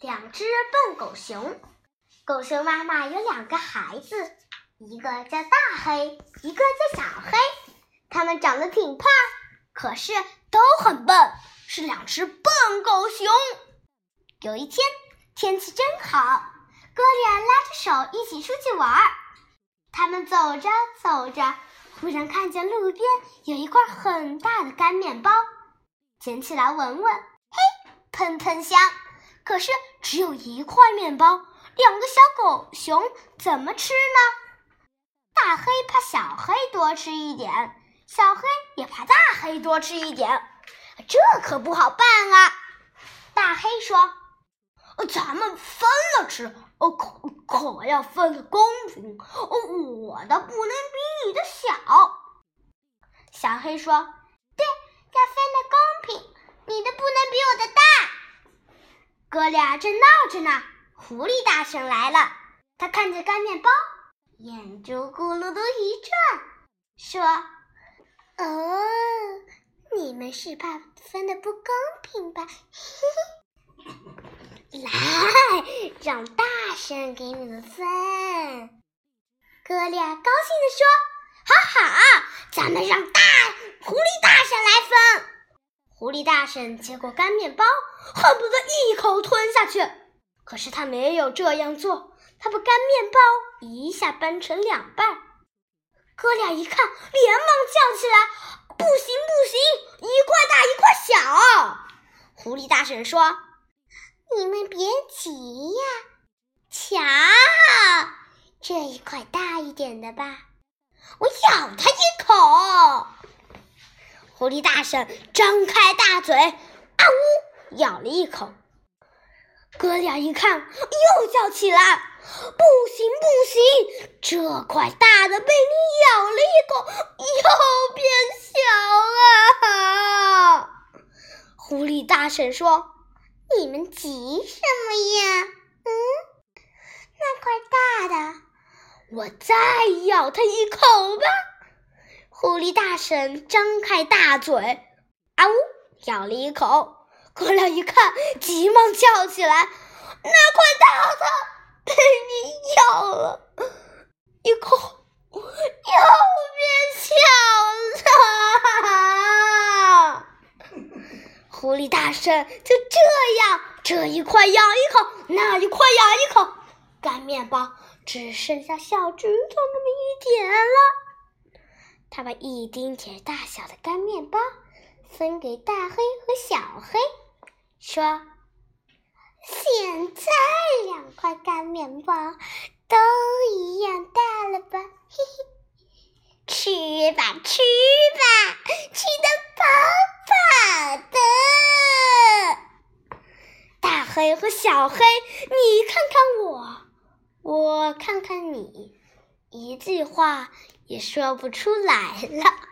两只笨狗熊，狗熊妈妈有两个孩子，一个叫大黑，一个叫小黑。它们长得挺胖，可是都很笨，是两只笨狗熊。有一天，天气真好，哥俩拉着手一起出去玩儿。他们走着走着，忽然看见路边有一块很大的干面包，捡起来闻闻，嘿，喷喷香。可是只有一块面包，两个小狗熊怎么吃呢？大黑怕小黑多吃一点，小黑也怕大黑多吃一点，这可不好办啊！大黑说：“咱们分了吃，哦，可可要分的公平，哦，我的不能比你的小。”小黑说：“对，要分的公平，你的不能比我的大。”哥俩正闹着呢，狐狸大婶来了。他看着干面包，眼珠咕噜噜一转，说：“哦，你们是怕分的不公平吧？嘿 嘿来，让大婶给你们分。”哥俩高兴地说：“好好，咱们让大狐狸大婶来分。”狐狸大婶接过干面包，恨不得一口吞下去。可是他没有这样做，他把干面包一下掰成两半。哥俩一看，连忙叫起来：“不行，不行，一块大一块小！”狐狸大婶说：“你们别急呀，瞧，这一块大一点的吧，我咬它一口。”狐狸大婶张开大嘴，啊呜，咬了一口。哥俩一看，又叫起来：“不行，不行，这块大的被你咬了一口，又变小了。”狐狸大婶说：“你们急什么呀？嗯，那块大的，我再咬它一口吧。”狐狸大婶张开大嘴，啊呜，咬了一口。哥俩一看，急忙叫起来：“那块大的被你咬了 一口，又变小了。”狐狸大婶就这样，这一块咬一口，那一块咬一口，干面包只剩下小指头那么一点了。他把一丁点大小的干面包分给大黑和小黑，说：“现在两块干面包都一样大了吧？嘿嘿，吃吧，吃吧，吃的饱饱的。大黑和小黑，你看看我，我看看你，一句话。”也说不出来了。